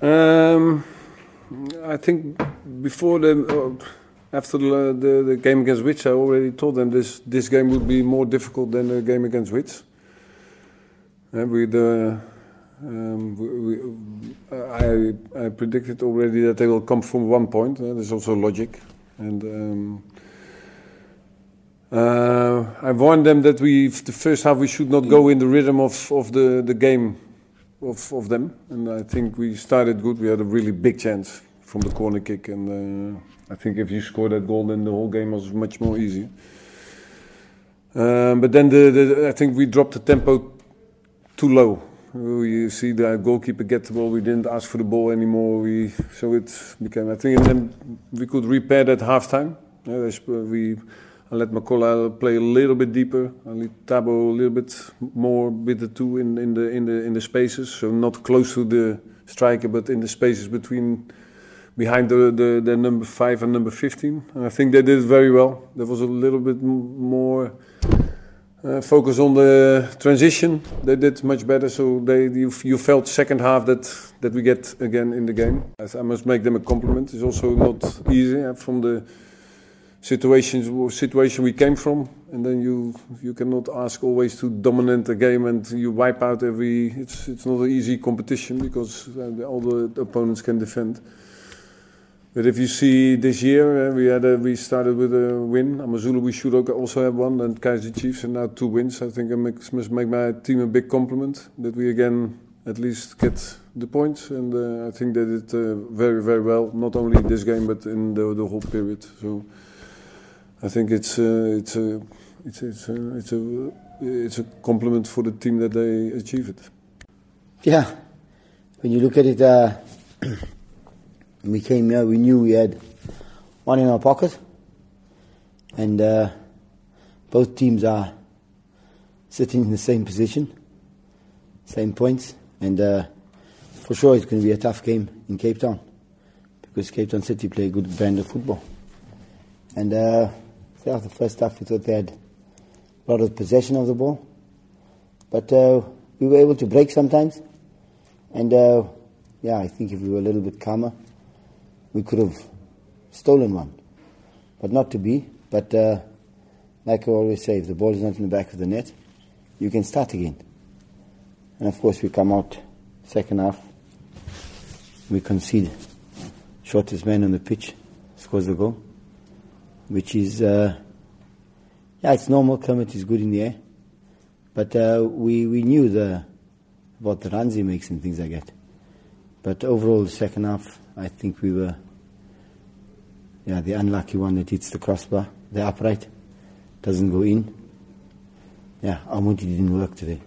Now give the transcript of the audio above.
Um, I think before the, uh, after the, the, the, game against Wits, I already told them this this game would be more difficult than the game against Wits. And we the um, we, I, I predicted already that they will come from one point. Uh, there's also logic, and um, uh, I warned them that we the first half we should not go in the rhythm of, of the, the game of, of them, and I think we started good. We had a really big chance from the corner kick, and uh, I think if you score that goal, then the whole game was much more easy. Um, but then the, the, I think we dropped the tempo too low. You see the goalkeeper get the ball. We didn't ask for the ball anymore. We so it became. I think and then we could repair that half time. Yeah, we I let Makola play a little bit deeper. I let Thabo a little bit more with the two in, in the in the in the spaces. So not close to the striker, but in the spaces between behind the, the, the number five and number fifteen. And I think they did very well. There was a little bit more uh, focus on the transition. They did much better, so they you, you felt second half that that we get again in the game. I, I must make them a compliment. It's also not easy uh, from the situations situation we came from, and then you you cannot ask always to dominate a game and you wipe out every. It's it's not an easy competition because uh, all the opponents can defend. But if you see this year, uh, we had a, we started with a win. Amazulu we should also have one, and Kaizer Chiefs, and now two wins. I think I make, must make my team a big compliment that we again at least get the points, and uh, I think they did uh, very very well. Not only in this game, but in the, the whole period. So I think it's uh, it's a it's it's a, it's a it's a compliment for the team that they achieve it. Yeah, when you look at it. Uh, we came here, we knew we had one in our pocket, and uh, both teams are sitting in the same position, same points, and uh, for sure it's going to be a tough game in Cape Town because Cape Town City play a good brand of football. And yeah, the first half we thought they had a lot of possession of the ball, but uh, we were able to break sometimes, and uh, yeah, I think if we were a little bit calmer we could have stolen one, but not to be. But uh, like I always say, if the ball is not in the back of the net, you can start again. And of course, we come out second half, we concede. Shortest man on the pitch scores the goal, which is, uh, yeah, it's normal. Kermit is good in the air. But uh, we, we knew the, about the runs he makes and things like that. But overall, the second half, I think we were, yeah, the unlucky one that hits the crossbar, the upright, doesn't go in. Yeah, Amuti didn't work today.